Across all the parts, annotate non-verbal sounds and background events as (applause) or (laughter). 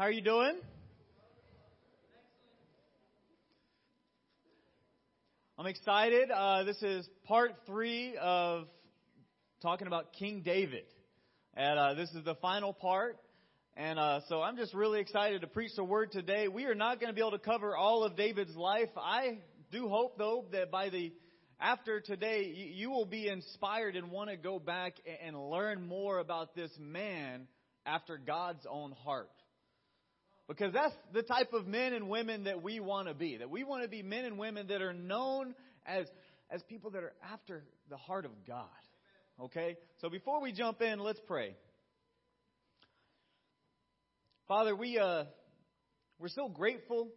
How are you doing? I'm excited. Uh, this is part three of talking about King David. And uh, this is the final part. And uh, so I'm just really excited to preach the word today. We are not going to be able to cover all of David's life. I do hope, though, that by the after today, you, will be inspired and want to go back and learn more about this man after God's own heart. Because that's the type of men and women that we want to be. That we want to be men and women that are known as, as people that are after the heart of God. Okay? So before we jump in, let's pray. Father, we, uh, we're so grateful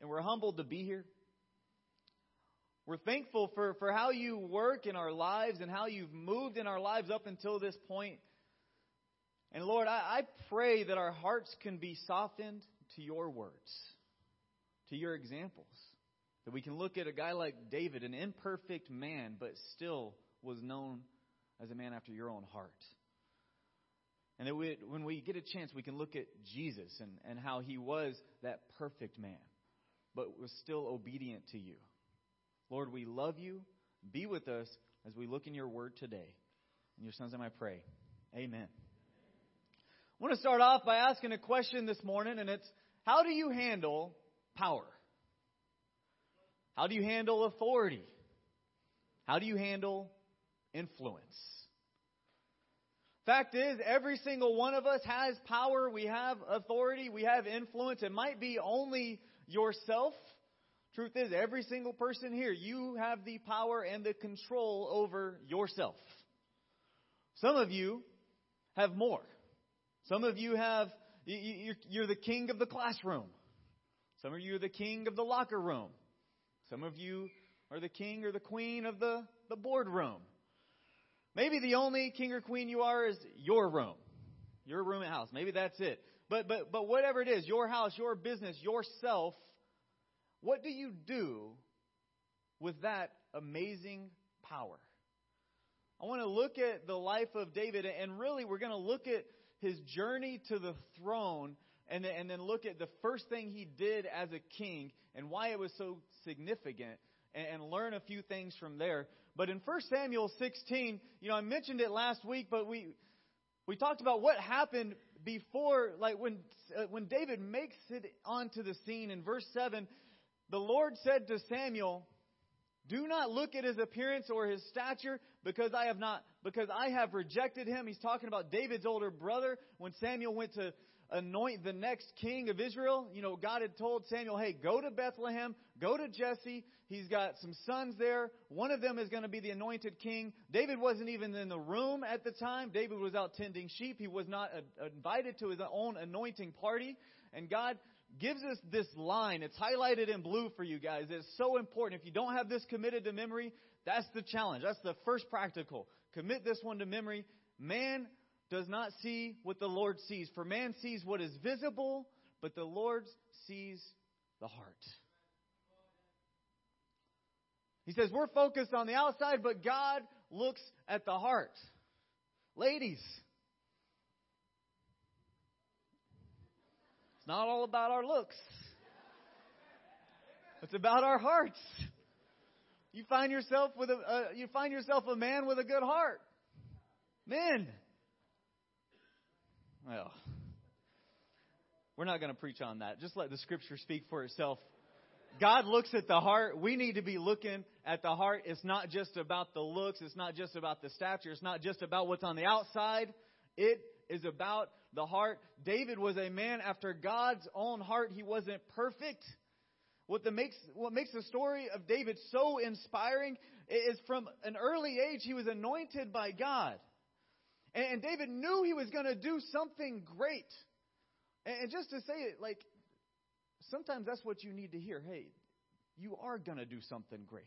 and we're humbled to be here. We're thankful for, for how you work in our lives and how you've moved in our lives up until this point. And Lord, I, I pray that our hearts can be softened to your words, to your examples. That we can look at a guy like David, an imperfect man, but still was known as a man after your own heart. And that we, when we get a chance, we can look at Jesus and, and how he was that perfect man, but was still obedient to you. Lord, we love you. Be with us as we look in your word today. In your son's name I pray. Amen. I want to start off by asking a question this morning, and it's how do you handle power? How do you handle authority? How do you handle influence? Fact is, every single one of us has power, we have authority, we have influence. It might be only yourself. Truth is, every single person here, you have the power and the control over yourself. Some of you have more. Some of you have, you're the king of the classroom. Some of you are the king of the locker room. Some of you are the king or the queen of the, the boardroom. Maybe the only king or queen you are is your room, your room and house. Maybe that's it. But, but, but whatever it is, your house, your business, yourself, what do you do with that amazing power? I want to look at the life of David, and really, we're going to look at his journey to the throne and then, and then look at the first thing he did as a king and why it was so significant and, and learn a few things from there. But in 1 Samuel 16, you know, I mentioned it last week, but we, we talked about what happened before, like when, uh, when David makes it onto the scene in verse 7, the Lord said to Samuel, do not look at his appearance or his stature because I have not because I have rejected him. He's talking about David's older brother when Samuel went to anoint the next king of Israel. You know, God had told Samuel, "Hey, go to Bethlehem, go to Jesse. He's got some sons there. One of them is going to be the anointed king." David wasn't even in the room at the time. David was out tending sheep. He was not uh, invited to his own anointing party. And God gives us this line. It's highlighted in blue for you guys. It's so important. If you don't have this committed to memory, that's the challenge. That's the first practical. Commit this one to memory. Man does not see what the Lord sees. For man sees what is visible, but the Lord sees the heart. He says, We're focused on the outside, but God looks at the heart. Ladies, it's not all about our looks. It's about our hearts. You find yourself with a uh, you find yourself a man with a good heart. Men. Well, we're not going to preach on that. Just let the scripture speak for itself. God looks at the heart. We need to be looking at the heart. It's not just about the looks. It's not just about the stature. It's not just about what's on the outside. It is about the heart. David was a man after God's own heart. He wasn't perfect. What, the makes, what makes the story of David so inspiring is from an early age, he was anointed by God. And David knew he was going to do something great. And just to say it, like, sometimes that's what you need to hear. Hey, you are going to do something great.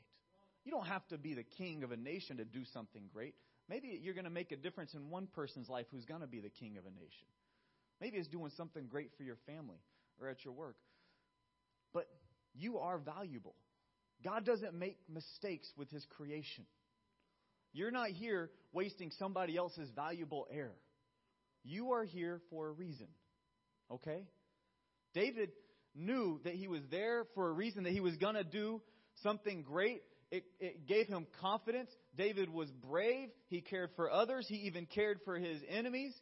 You don't have to be the king of a nation to do something great. Maybe you're going to make a difference in one person's life who's going to be the king of a nation. Maybe it's doing something great for your family or at your work. You are valuable. God doesn't make mistakes with his creation. You're not here wasting somebody else's valuable air. You are here for a reason. Okay? David knew that he was there for a reason, that he was going to do something great. It, it gave him confidence. David was brave. He cared for others. He even cared for his enemies.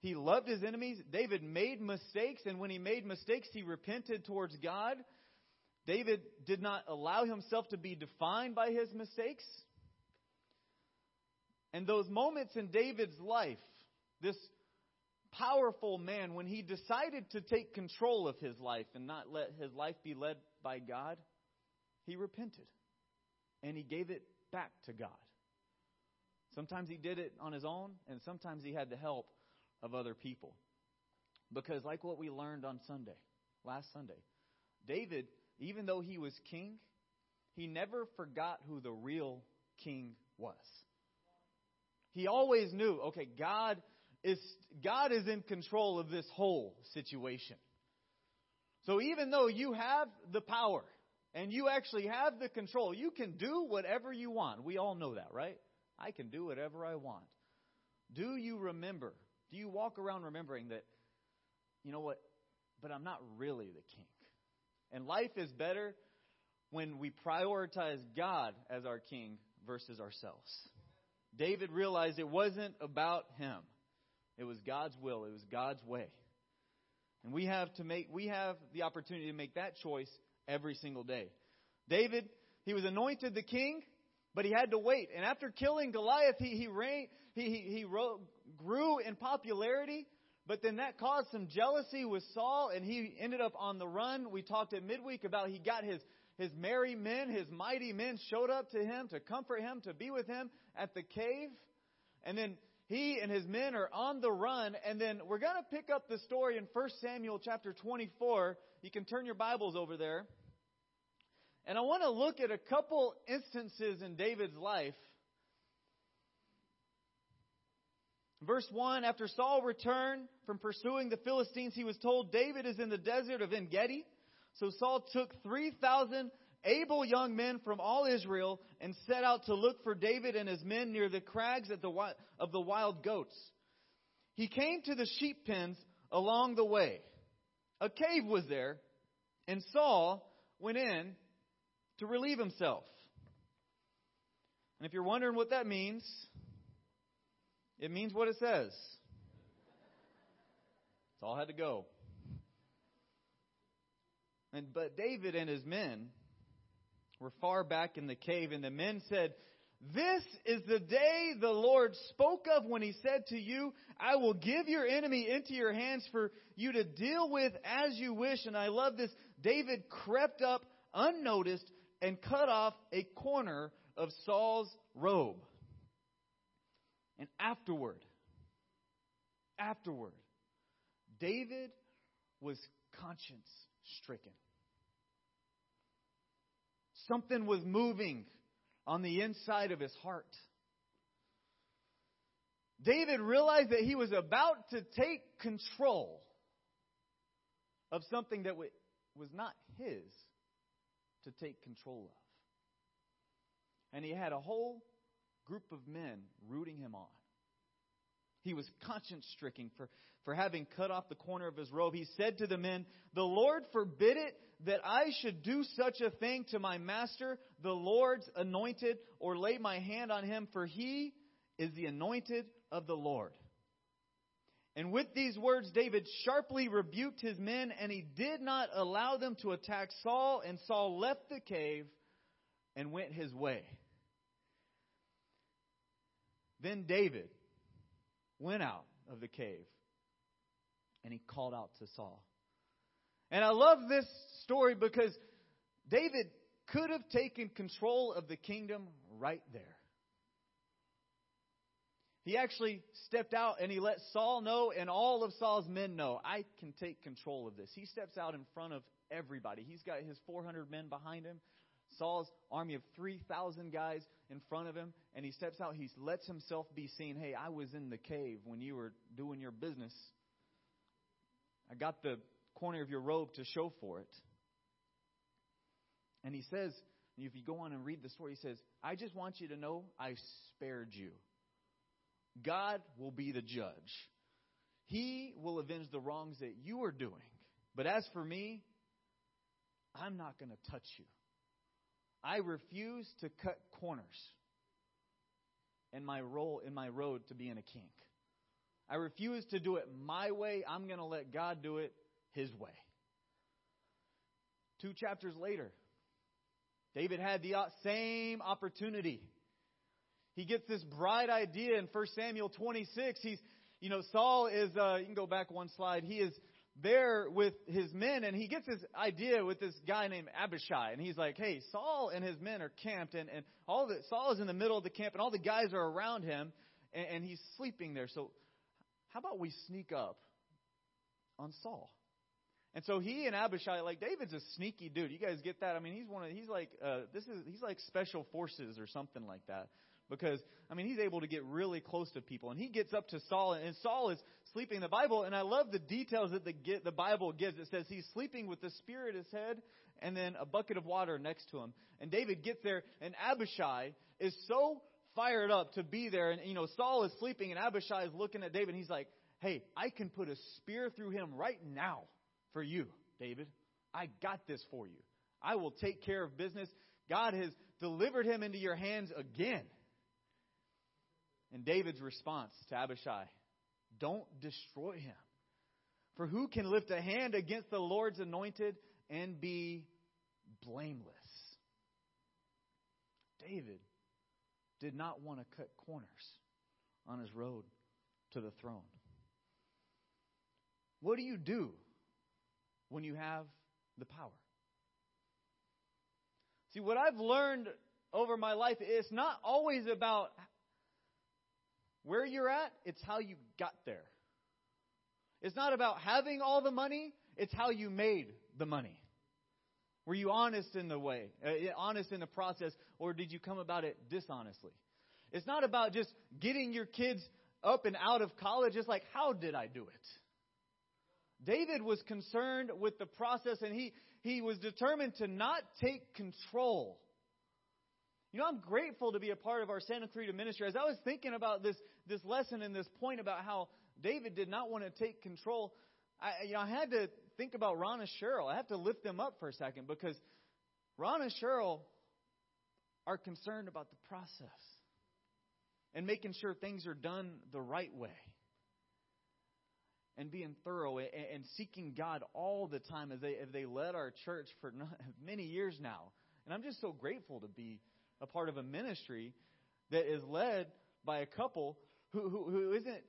He loved his enemies. David made mistakes, and when he made mistakes, he repented towards God. David did not allow himself to be defined by his mistakes. And those moments in David's life, this powerful man, when he decided to take control of his life and not let his life be led by God, he repented. And he gave it back to God. Sometimes he did it on his own, and sometimes he had the help of other people. Because, like what we learned on Sunday, last Sunday, David, even though he was king, he never forgot who the real king was. He always knew, okay, God is God is in control of this whole situation. So even though you have the power and you actually have the control, you can do whatever you want. We all know that, right? I can do whatever I want. Do you remember? Do you walk around remembering that you know what? But I'm not really the king. And life is better when we prioritize God as our king versus ourselves. David realized it wasn't about him. It was God's will. It was God's way. And we have to make we have the opportunity to make that choice every single day. David, he was anointed the king, but he had to wait. And after killing Goliath, he he reigned, he he, he grew in popularity. But then that caused some jealousy with Saul, and he ended up on the run. We talked at midweek about he got his his merry men, his mighty men showed up to him to comfort him, to be with him at the cave. And then he and his men are on the run. And then we're going to pick up the story in 1 Samuel chapter 24. You can turn your Bibles over there. And I want to look at a couple instances in David's life. Verse 1 After Saul returned from pursuing the Philistines, he was told, David is in the desert of En Gedi. So Saul took 3,000 able young men from all Israel and set out to look for David and his men near the crags of the wild goats. He came to the sheep pens along the way. A cave was there, and Saul went in to relieve himself. And if you're wondering what that means, it means what it says. It's all had to go. And but David and his men were far back in the cave, and the men said, This is the day the Lord spoke of when he said to you, I will give your enemy into your hands for you to deal with as you wish. And I love this. David crept up unnoticed and cut off a corner of Saul's robe. And afterward, afterward, David was conscience stricken. Something was moving on the inside of his heart. David realized that he was about to take control of something that was not his to take control of. And he had a whole group of men rooting him on. He was conscience stricken for, for having cut off the corner of his robe. He said to the men, The Lord forbid it that I should do such a thing to my master, the Lord's anointed, or lay my hand on him, for he is the anointed of the Lord. And with these words, David sharply rebuked his men, and he did not allow them to attack Saul, and Saul left the cave and went his way. Then David went out of the cave and he called out to Saul. And I love this story because David could have taken control of the kingdom right there. He actually stepped out and he let Saul know and all of Saul's men know, I can take control of this. He steps out in front of everybody. He's got his 400 men behind him. Saul's army of 3,000 guys in front of him, and he steps out. He lets himself be seen. Hey, I was in the cave when you were doing your business. I got the corner of your robe to show for it. And he says, if you go on and read the story, he says, I just want you to know I spared you. God will be the judge. He will avenge the wrongs that you are doing. But as for me, I'm not going to touch you. I refuse to cut corners in my role in my road to being a king. I refuse to do it my way. I'm going to let God do it his way. Two chapters later, David had the same opportunity. He gets this bright idea in 1 Samuel 26. He's, you know, Saul is, uh, you can go back one slide. He is there with his men, and he gets this idea with this guy named Abishai, and he's like, "Hey, Saul and his men are camped, and and all the Saul is in the middle of the camp, and all the guys are around him, and, and he's sleeping there. So, how about we sneak up on Saul?" And so he and Abishai, like David's a sneaky dude. You guys get that? I mean, he's one of he's like uh, this is he's like special forces or something like that because I mean he's able to get really close to people. And he gets up to Saul, and Saul is sleeping. The Bible, and I love the details that the the Bible gives. It says he's sleeping with the spear at his head, and then a bucket of water next to him. And David gets there, and Abishai is so fired up to be there. And you know Saul is sleeping, and Abishai is looking at David. and He's like, "Hey, I can put a spear through him right now." for you, David. I got this for you. I will take care of business. God has delivered him into your hands again. And David's response to Abishai don't destroy him. For who can lift a hand against the Lord's anointed and be blameless? David did not want to cut corners on his road to the throne. What do you do when you have the power. See, what I've learned over my life is not always about where you're at, it's how you got there. It's not about having all the money, it's how you made the money. Were you honest in the way, uh, honest in the process, or did you come about it dishonestly? It's not about just getting your kids up and out of college. It's like, how did I do it? David was concerned with the process and he, he was determined to not take control. You know, I'm grateful to be a part of our Santa Clarita ministry. As I was thinking about this, this lesson and this point about how David did not want to take control, I, you know, I had to think about Ron and Cheryl. I have to lift them up for a second because Ron and Cheryl are concerned about the process and making sure things are done the right way and being thorough and, seeking God all the time as they, as they led our church for (laughs) many years now. And I'm just so grateful to be a part of a ministry that is led by a couple who, who, who isn't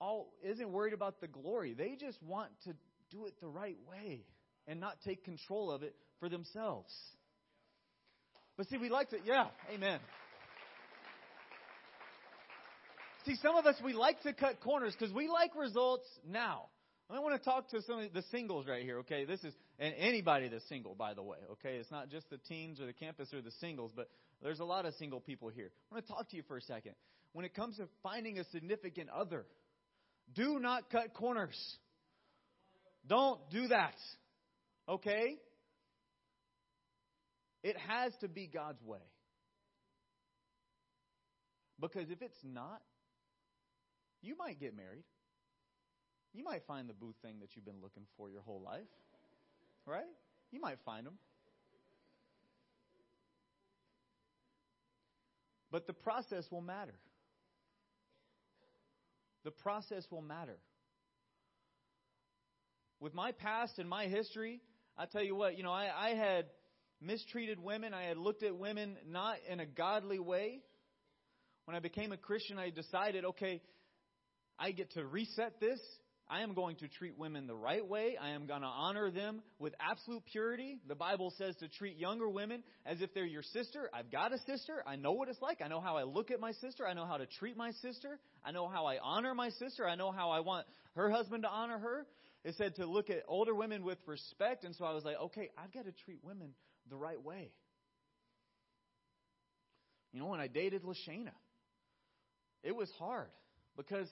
all isn't worried about the glory. They just want to do it the right way and not take control of it for themselves. But see, we like to, yeah, amen. See, some of us, we like to cut corners because we like results now. I want to talk to some of the singles right here, okay? This is, and anybody that's single, by the way, okay? It's not just the teens or the campus or the singles, but there's a lot of single people here. I want to talk to you for a second. When it comes to finding a significant other, do not cut corners. Don't do that, okay? It has to be God's way. Because if it's not, you might get married. You might find the boo thing that you've been looking for your whole life. Right? You might find them. But the process will matter. The process will matter. With my past and my history, I tell you what, you know, I, I had mistreated women. I had looked at women not in a godly way. When I became a Christian, I decided, okay, I get to reset this. I am going to treat women the right way. I am going to honor them with absolute purity. The Bible says to treat younger women as if they're your sister. I've got a sister. I know what it's like. I know how I look at my sister. I know how to treat my sister. I know how I honor my sister. I know how I want her husband to honor her. It said to look at older women with respect. And so I was like, okay, I've got to treat women the right way. You know, when I dated Lashana, it was hard because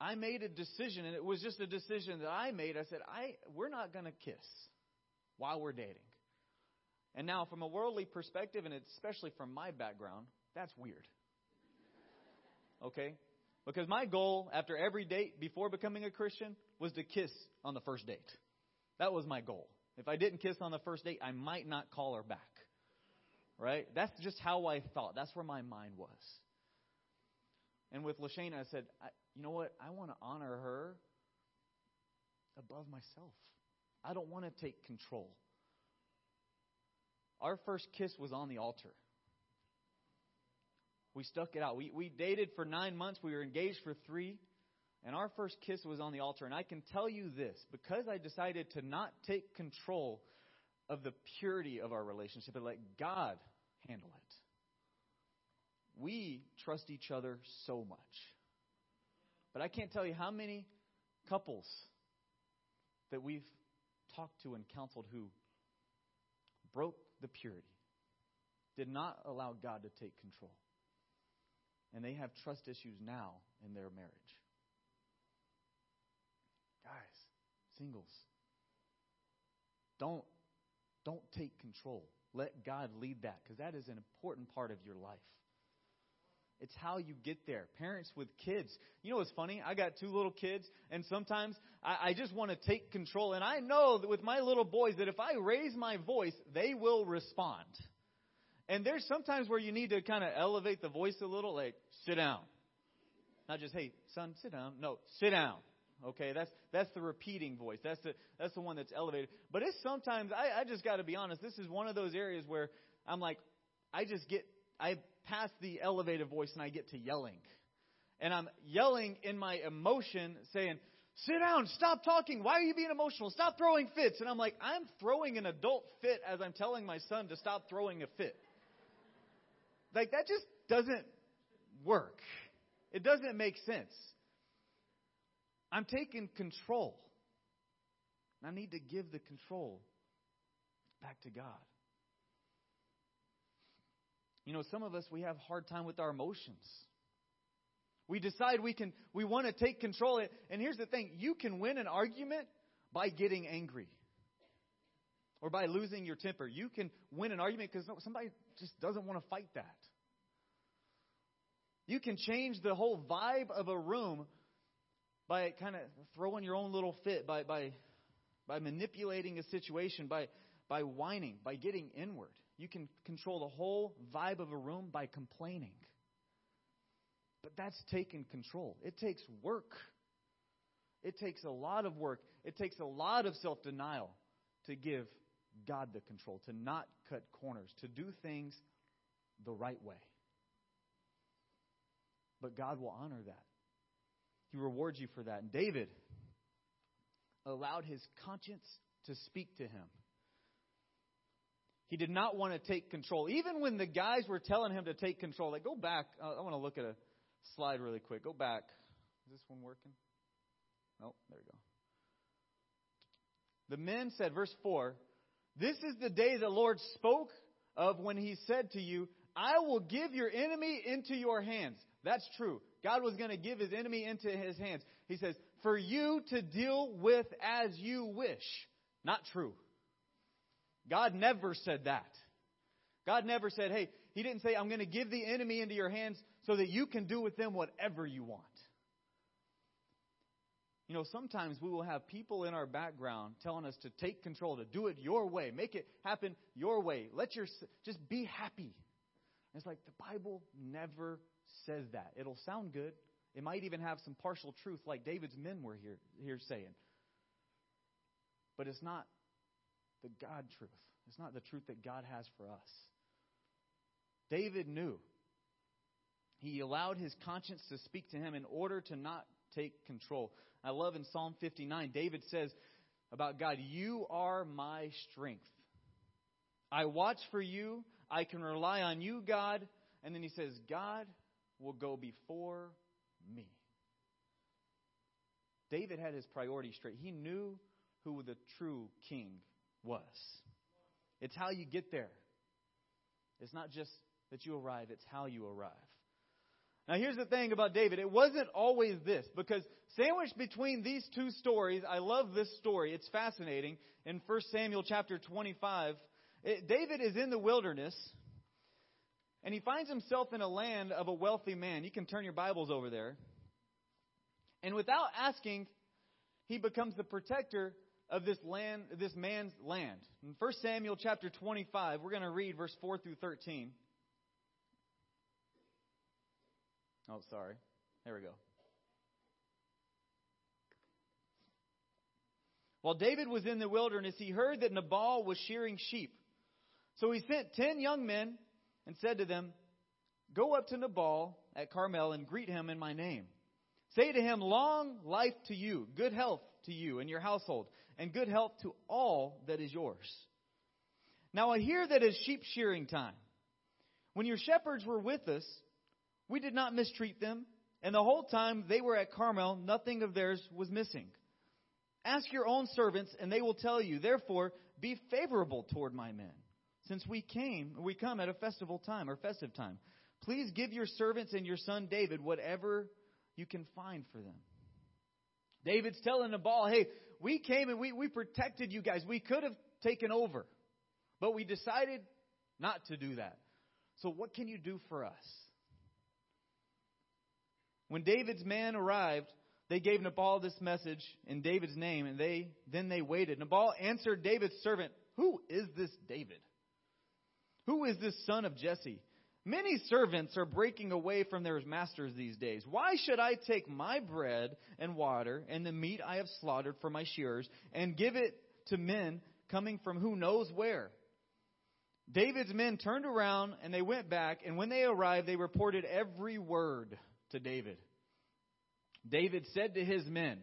I made a decision, and it was just a decision that I made. I said, I, we're not going to kiss while we're dating. And now, from a worldly perspective, and especially from my background, that's weird. Okay? Because my goal after every date before becoming a Christian was to kiss on the first date. That was my goal. If I didn't kiss on the first date, I might not call her back. Right? That's just how I thought. That's where my mind was. And with Lashana, I said, I, you know what? I want to honor her above myself. I don't want to take control. Our first kiss was on the altar. We stuck it out. We, we dated for nine months. We were engaged for three. And our first kiss was on the altar. And I can tell you this because I decided to not take control of the purity of our relationship and let God handle it, we trust each other so much. But I can't tell you how many couples that we've talked to and counseled who broke the purity, did not allow God to take control. And they have trust issues now in their marriage. Guys, singles, don't don't take control. Let God lead that because that is an important part of your life. It's how you get there. Parents with kids. You know what's funny? I got two little kids, and sometimes I, I just want to take control. And I know that with my little boys that if I raise my voice, they will respond. And there's sometimes where you need to kind of elevate the voice a little, like, sit down. Not just, hey, son, sit down. No, sit down. Okay, that's that's the repeating voice. That's the that's the one that's elevated. But it's sometimes I, I just got to be honest. This is one of those areas where I'm like, I just get I pass the elevated voice and I get to yelling, and I'm yelling in my emotion, saying, "Sit down! Stop talking! Why are you being emotional? Stop throwing fits!" And I'm like, I'm throwing an adult fit as I'm telling my son to stop throwing a fit. Like that just doesn't work. It doesn't make sense. I'm taking control. And I need to give the control back to God. You know, some of us we have hard time with our emotions. We decide we can we want to take control and here's the thing, you can win an argument by getting angry. Or by losing your temper. You can win an argument because somebody just doesn't want to fight that. You can change the whole vibe of a room by kind of throwing your own little fit, by, by, by manipulating a situation, by, by whining, by getting inward. You can control the whole vibe of a room by complaining. But that's taking control. It takes work. It takes a lot of work. It takes a lot of self denial to give God the control, to not cut corners, to do things the right way. But God will honor that. He rewards you for that. And David allowed his conscience to speak to him. He did not want to take control. Even when the guys were telling him to take control, like, go back. Uh, I want to look at a slide really quick. Go back. Is this one working? Oh, there we go. The men said, verse 4, This is the day the Lord spoke of when he said to you, I will give your enemy into your hands. That's true. God was going to give his enemy into his hands. He says, for you to deal with as you wish. Not true. God never said that. God never said, hey, he didn't say, I'm going to give the enemy into your hands so that you can do with them whatever you want. You know, sometimes we will have people in our background telling us to take control, to do it your way, make it happen your way. Let your just be happy. And it's like the Bible never says that. It'll sound good. It might even have some partial truth, like David's men were here, here saying. But it's not the God truth. It's not the truth that God has for us. David knew. He allowed his conscience to speak to him in order to not take control. I love in Psalm 59, David says about God, You are my strength. I watch for you. I can rely on you, God. And then he says, God, will go before me. David had his priorities straight. He knew who the true king was. It's how you get there. It's not just that you arrive, it's how you arrive. Now, here's the thing about David. It wasn't always this, because sandwiched between these two stories, I love this story. It's fascinating. In 1 Samuel chapter 25, it, David is in the wilderness. And he finds himself in a land of a wealthy man. You can turn your Bibles over there. And without asking, he becomes the protector of this land, this man's land. In 1 Samuel chapter 25, we're going to read verse 4 through 13. Oh, sorry. There we go. While David was in the wilderness, he heard that Nabal was shearing sheep. So he sent ten young men and said to them, Go up to Nabal at Carmel and greet him in my name. Say to him, Long life to you, good health to you and your household, and good health to all that is yours. Now I hear that it's sheep shearing time. When your shepherds were with us, we did not mistreat them, and the whole time they were at Carmel, nothing of theirs was missing. Ask your own servants, and they will tell you. Therefore, be favorable toward my men, since we came, we come at a festival time or festive time. Please give your servants and your son David whatever you can find for them. David's telling Nabal, hey, we came and we, we protected you guys. We could have taken over, but we decided not to do that. So, what can you do for us? When David's man arrived, they gave Nabal this message in David's name, and they then they waited. Nabal answered David's servant, Who is this David? Who is this son of Jesse? Many servants are breaking away from their masters these days. Why should I take my bread and water and the meat I have slaughtered for my shearers and give it to men coming from who knows where? David's men turned around and they went back, and when they arrived, they reported every word to David. David said to his men,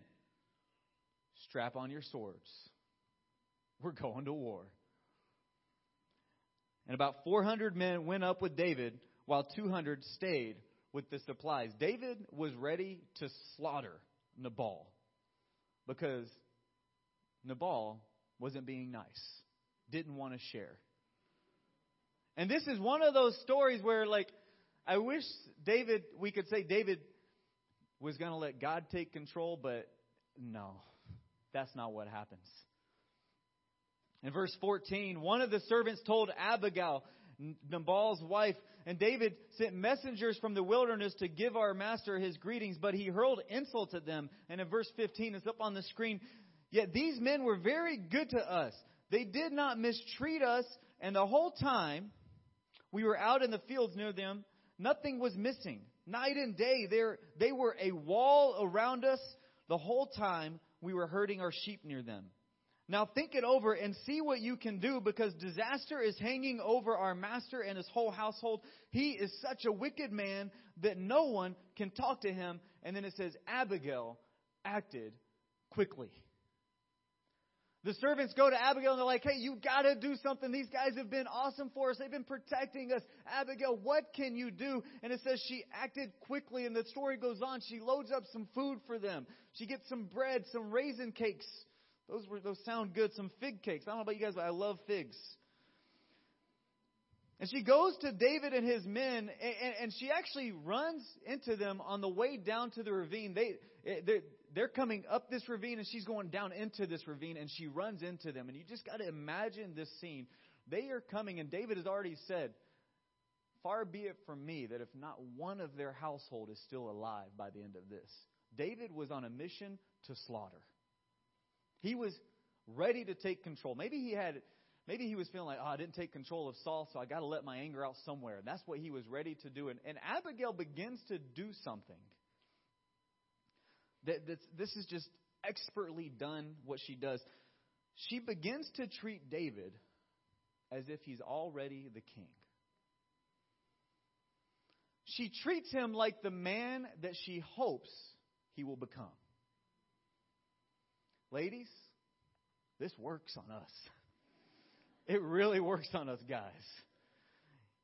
Strap on your swords. We're going to war. And about 400 men went up with David, while 200 stayed with the supplies. David was ready to slaughter Nabal because Nabal wasn't being nice, didn't want to share. And this is one of those stories where, like, I wish David, we could say David was going to let God take control, but no, that's not what happens. In verse 14, one of the servants told Abigail, Nabal's wife, and David sent messengers from the wilderness to give our master his greetings, but he hurled insults at them. And in verse 15, it's up on the screen. Yet these men were very good to us. They did not mistreat us, and the whole time we were out in the fields near them, nothing was missing. Night and day, they were a wall around us the whole time we were herding our sheep near them. Now think it over and see what you can do because disaster is hanging over our master and his whole household. He is such a wicked man that no one can talk to him. And then it says, Abigail acted quickly. The servants go to Abigail and they're like, hey, you gotta do something. These guys have been awesome for us. They've been protecting us. Abigail, what can you do? And it says she acted quickly and the story goes on. She loads up some food for them. She gets some bread, some raisin cakes. Those were, those sound good. Some fig cakes. I don't know about you guys, but I love figs. And she goes to David and his men, and, and, she actually runs into them on the way down to the ravine. They, eh, they're coming up this ravine and she's going down into this ravine and she runs into them. And you just got to imagine this scene. They are coming, and David has already said, Far be it from me that if not one of their household is still alive by the end of this. David was on a mission to slaughter. He was ready to take control. Maybe he had maybe he was feeling like, oh, I didn't take control of Saul, so I got to let my anger out somewhere. And that's what he was ready to do. And, and Abigail begins to do something this, this is just expertly done what she does. She begins to treat David as if he's already the king. She treats him like the man that she hopes he will become. Ladies, this works on us. It really works on us guys.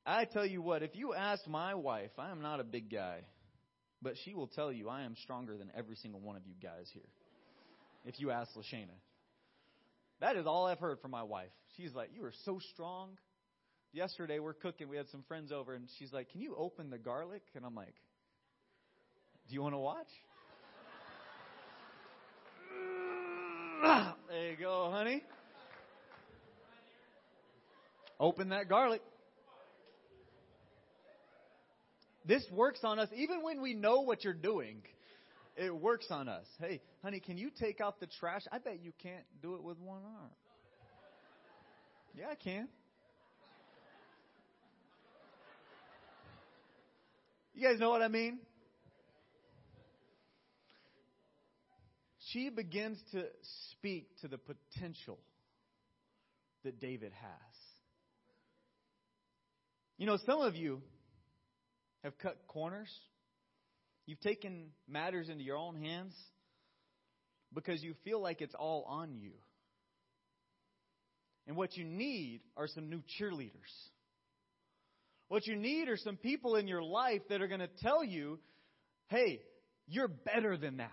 I tell you what, if you ask my wife, I am not a big guy. But she will tell you, I am stronger than every single one of you guys here. If you ask Lashana. That is all I've heard from my wife. She's like, You are so strong. Yesterday we're cooking, we had some friends over, and she's like, Can you open the garlic? And I'm like, Do you want to watch? (clears throat) there you go, honey. Open that garlic. This works on us even when we know what you're doing. it works on us. Hey, honey, can you take out the trash? I bet you can't do it with one arm. Yeah, I can. You guys know what I mean? She begins to speak to the potential that David has. You know, some of you have cut corners. You've taken matters into your own hands because you feel like it's all on you. And what you need are some new cheerleaders. What you need are some people in your life that are going to tell you, hey, you're better than that.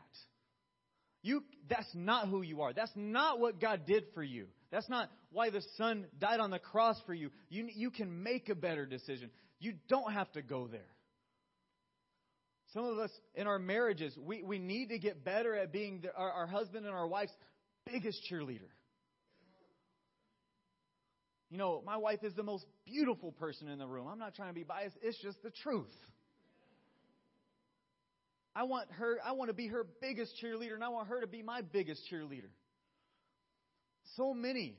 You, that's not who you are. That's not what God did for you. That's not why the Son died on the cross for you. You, you can make a better decision. You don't have to go there. Some of us in our marriages, we, we need to get better at being the, our, our husband and our wife's biggest cheerleader. You know, my wife is the most beautiful person in the room. I'm not trying to be biased, it's just the truth. I want her, I want to be her biggest cheerleader, and I want her to be my biggest cheerleader. So many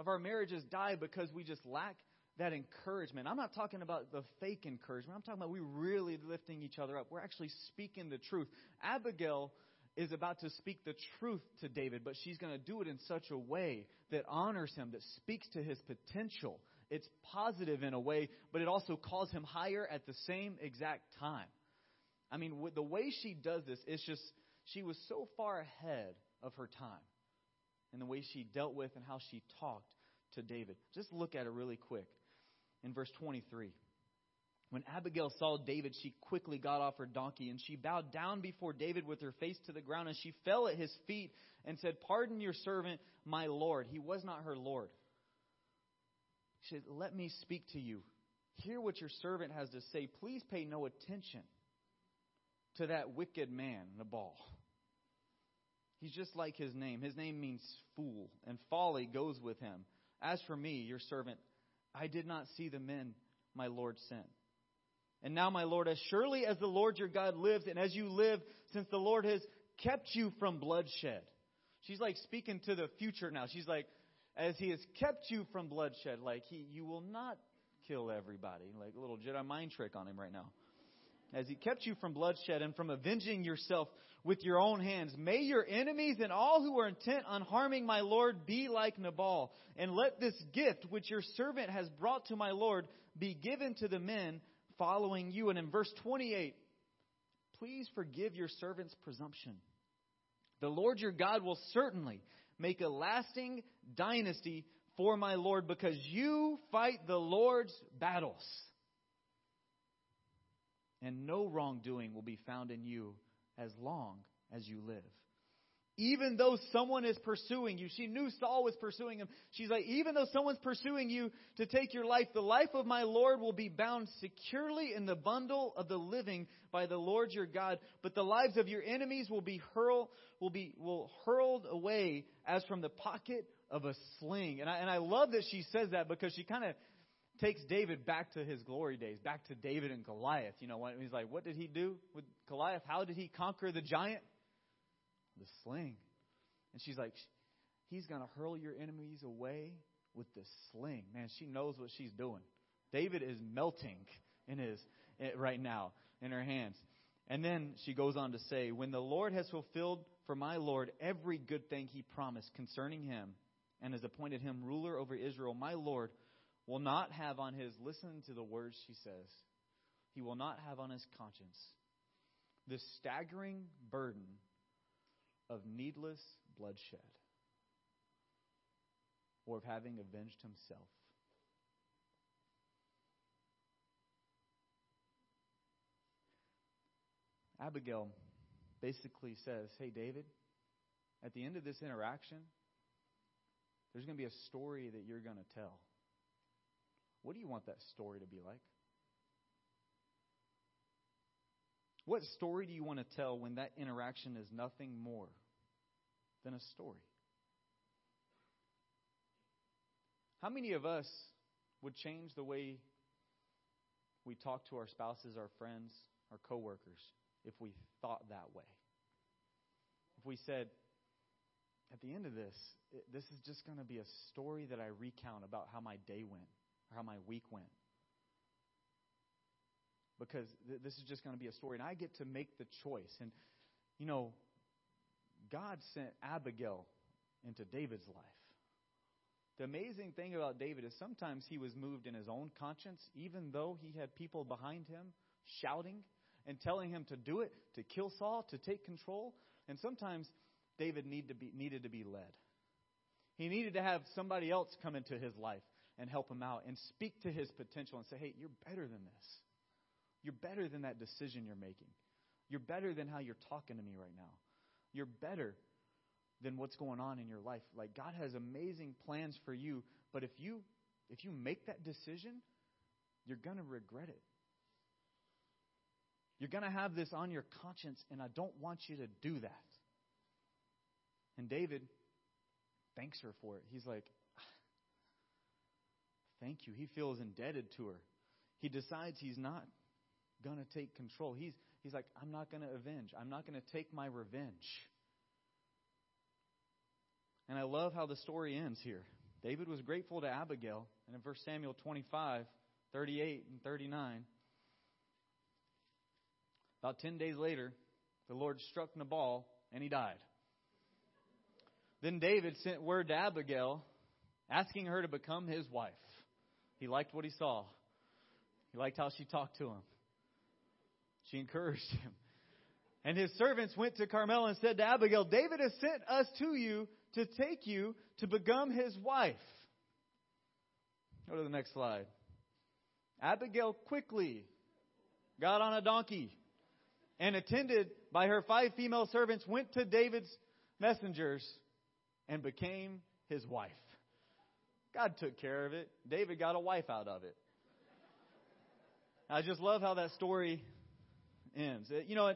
of our marriages die because we just lack that encouragement. I'm not talking about the fake encouragement. I'm talking about we really lifting each other up. We're actually speaking the truth. Abigail is about to speak the truth to David, but she's going to do it in such a way that honors him, that speaks to his potential. It's positive in a way, but it also calls him higher at the same exact time. I mean, the way she does this is just, she was so far ahead of her time in the way she dealt with and how she talked to David. Just look at it really quick in verse 23. When Abigail saw David, she quickly got off her donkey and she bowed down before David with her face to the ground and she fell at his feet and said, Pardon your servant, my Lord. He was not her Lord. She said, Let me speak to you. Hear what your servant has to say. Please pay no attention to that wicked man, Nabal. He's just like his name. His name means fool, and folly goes with him. As for me, your servant, I did not see the men my Lord sent. And now, my Lord, as surely as the Lord your God lives, and as you live, since the Lord has kept you from bloodshed. She's like speaking to the future now. She's like, as he has kept you from bloodshed, like he, you will not kill everybody. Like a little Jedi mind trick on him right now. As he kept you from bloodshed and from avenging yourself with your own hands, may your enemies and all who are intent on harming my Lord be like Nabal. And let this gift which your servant has brought to my Lord be given to the men following you. And in verse 28, please forgive your servant's presumption. The Lord your God will certainly make a lasting dynasty for my Lord because you fight the Lord's battles. And no wrongdoing will be found in you as long as you live even though someone is pursuing you. She knew Saul was pursuing him. She's like, even though someone's pursuing you to take your life, the life of my Lord will be bound securely in the bundle of the living by the Lord your God. But the lives of your enemies will be hurled, will be, will hurled away as from the pocket of a sling. And I, and I love that she says that because she kind of takes David back to his glory days, back to David and Goliath. You know, what? he's like, what did he do with Goliath? How did he conquer the giant? the sling. And she's like, He's going to hurl your enemies away with the sling. Man, she knows what she's doing. David is melting in his eh, right now in her hands. And then she goes on to say, When the Lord has fulfilled for my Lord every good thing he promised concerning him and has appointed him ruler over Israel, my Lord will not have on his, listen to the words she says, he will not have on his conscience the staggering burden of needless bloodshed or of having avenged himself. Abigail basically says, Hey, David, at the end of this interaction, there's going to be a story that you're going to tell. What do you want that story to be like? What story do you want to tell when that interaction is nothing more than a story? How many of us would change the way we talk to our spouses, our friends, our coworkers if we thought that way? if we said, at the end of this, this is just going to be a story that I recount about how my day went or how my week went? Because th- this is just going to be a story, and I get to make the choice. And, you know, God sent Abigail into David's life. The amazing thing about David is sometimes he was moved in his own conscience, even though he had people behind him shouting and telling him to do it, to kill Saul, to take control. And sometimes David need to be, needed to be led. He needed to have somebody else come into his life and help him out and speak to his potential and say, hey, you're better than this. You're better than that decision you're making. You're better than how you're talking to me right now. You're better than what's going on in your life. Like God has amazing plans for you, but if you if you make that decision, you're going to regret it. You're going to have this on your conscience and I don't want you to do that. And David thanks her for it. He's like, Thank you. He feels indebted to her. He decides he's not going to take control. He's, he's like, I'm not going to avenge. I'm not going to take my revenge. And I love how the story ends here. David was grateful to Abigail. And in 1 Samuel 25, 38 and 39, about 10 days later, the Lord struck Nabal and he died. Then David sent word to Abigail asking her to become his wife. He liked what he saw. He liked how she talked to him. She encouraged him. And his servants went to Carmel and said to Abigail, David has sent us to you to take you to become his wife. Go to the next slide. Abigail quickly got on a donkey and attended by her five female servants went to David's messengers and became his wife. God took care of it. David got a wife out of it. I just love how that story ends. Uh, you know,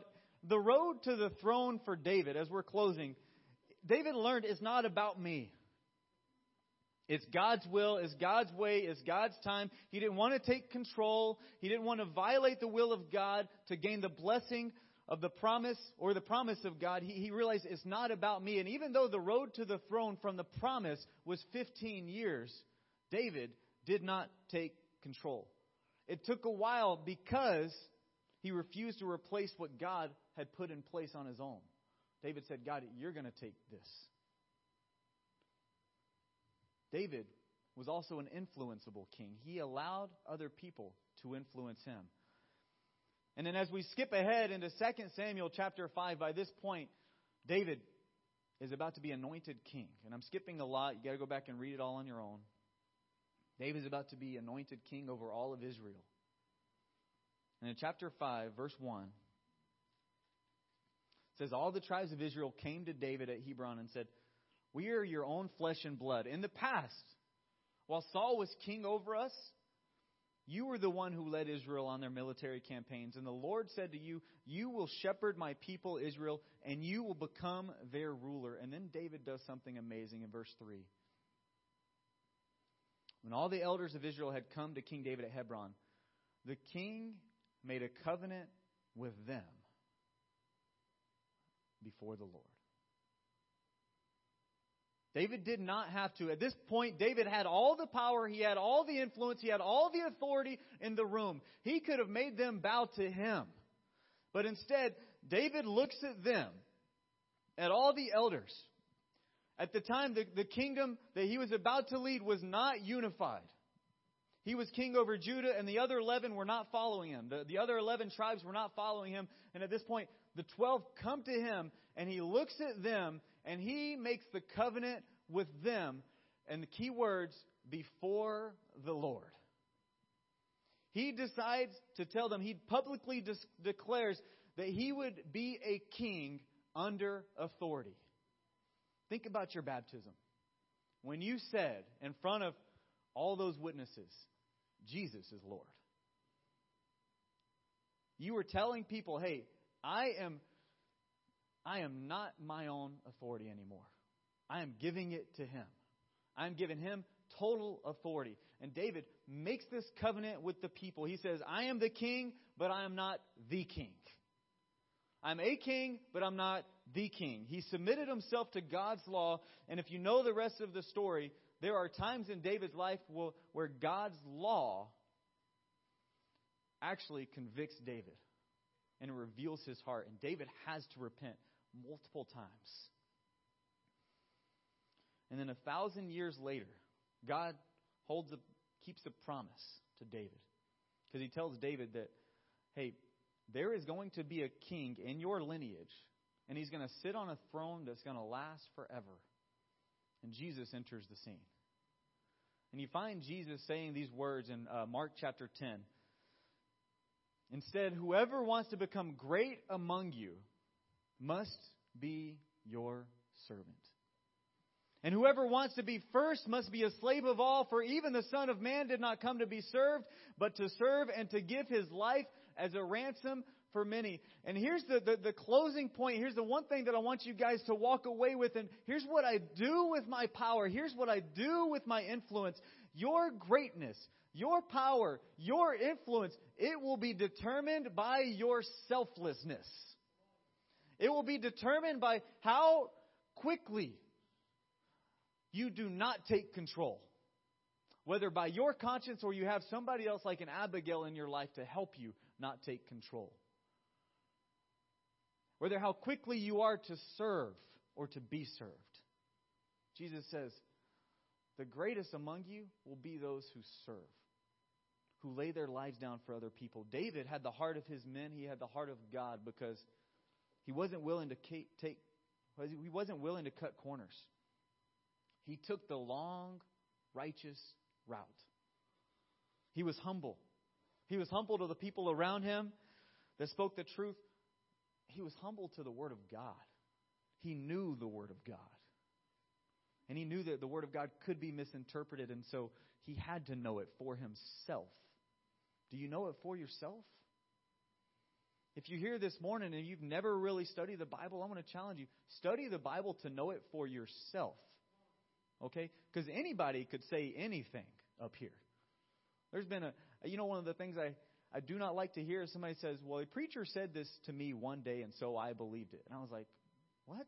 the road to the throne for David, as we're closing, David learned it's not about me. It's God's will, it's God's way, it's God's time. He didn't want to take control. He didn't want to violate the will of God to gain the blessing of the promise or the promise of God. He, he realized it's not about me. And even though the road to the throne from the promise was 15 years, David did not take control. It took a while because he refused to replace what God had put in place on his own. David said, God, you're going to take this. David was also an influenceable king. He allowed other people to influence him. And then as we skip ahead into 2 Samuel chapter 5, by this point, David is about to be anointed king. And I'm skipping a lot. You got to go back and read it all on your own. David is about to be anointed king over all of Israel. And in chapter 5, verse 1, says, All the tribes of Israel came to David at Hebron and said, We are your own flesh and blood. In the past, while Saul was king over us, you were the one who led Israel on their military campaigns. And the Lord said to you, You will shepherd my people Israel, and you will become their ruler. And then David does something amazing in verse 3. When all the elders of Israel had come to King David at Hebron, the king made a covenant with them before the Lord. David did not have to. At this point, David had all the power, he had all the influence, he had all the authority in the room. He could have made them bow to him. But instead, David looks at them, at all the elders. At the time, the, the kingdom that he was about to lead was not unified. He was king over Judah, and the other 11 were not following him. The, the other 11 tribes were not following him. And at this point, the 12 come to him, and he looks at them, and he makes the covenant with them. And the key words, before the Lord. He decides to tell them, he publicly dis- declares that he would be a king under authority. Think about your baptism. When you said in front of all those witnesses, Jesus is Lord. You were telling people, hey, I am I am not my own authority anymore. I am giving it to him. I'm giving him total authority. And David makes this covenant with the people. He says, I am the king, but I am not the king. I'm a king, but I'm not the king. He submitted himself to God's law, and if you know the rest of the story, there are times in David's life where God's law actually convicts David and reveals his heart, and David has to repent multiple times. And then a thousand years later, God holds a, keeps a promise to David. Because he tells David that, hey, there is going to be a king in your lineage, and he's going to sit on a throne that's going to last forever. And Jesus enters the scene. And you find Jesus saying these words in uh, Mark chapter 10. Instead, whoever wants to become great among you must be your servant. And whoever wants to be first must be a slave of all, for even the Son of Man did not come to be served, but to serve and to give his life as a ransom for many. And here's the, the, the, closing point. Here's the one thing that I want you guys to walk away with. And here's what I do with my power. Here's what I do with my influence. Your greatness, your power, your influence, it will be determined by your selflessness. It will be determined by how quickly you do not take control. Whether by your conscience or you have somebody else like an Abigail in your life to help you not take control. Whether how quickly you are to serve or to be served. Jesus says, The greatest among you will be those who serve, who lay their lives down for other people. David had the heart of his men, he had the heart of God because he wasn't willing to take, he wasn't willing to cut corners. He took the long, righteous route. He was humble. He was humble to the people around him that spoke the truth. He was humble to the Word of God. He knew the Word of God. And he knew that the Word of God could be misinterpreted, and so he had to know it for himself. Do you know it for yourself? If you're here this morning and you've never really studied the Bible, I want to challenge you. Study the Bible to know it for yourself. Okay? Because anybody could say anything up here. There's been a, you know, one of the things I, I do not like to hear is somebody says, well, a preacher said this to me one day, and so I believed it. And I was like, what?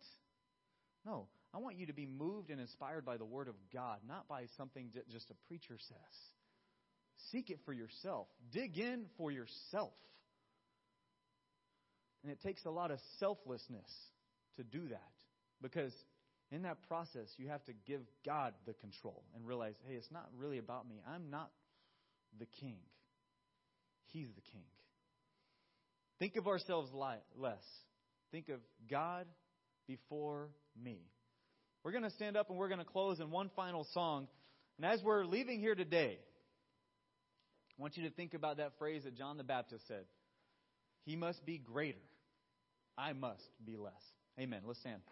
No, I want you to be moved and inspired by the Word of God, not by something that just a preacher says. Seek it for yourself, dig in for yourself. And it takes a lot of selflessness to do that because in that process, you have to give God the control and realize, hey, it's not really about me. I'm not the king, He's the king. Think of ourselves less. Think of God before me. We're going to stand up and we're going to close in one final song. And as we're leaving here today, I want you to think about that phrase that John the Baptist said He must be greater, I must be less. Amen. Let's stand.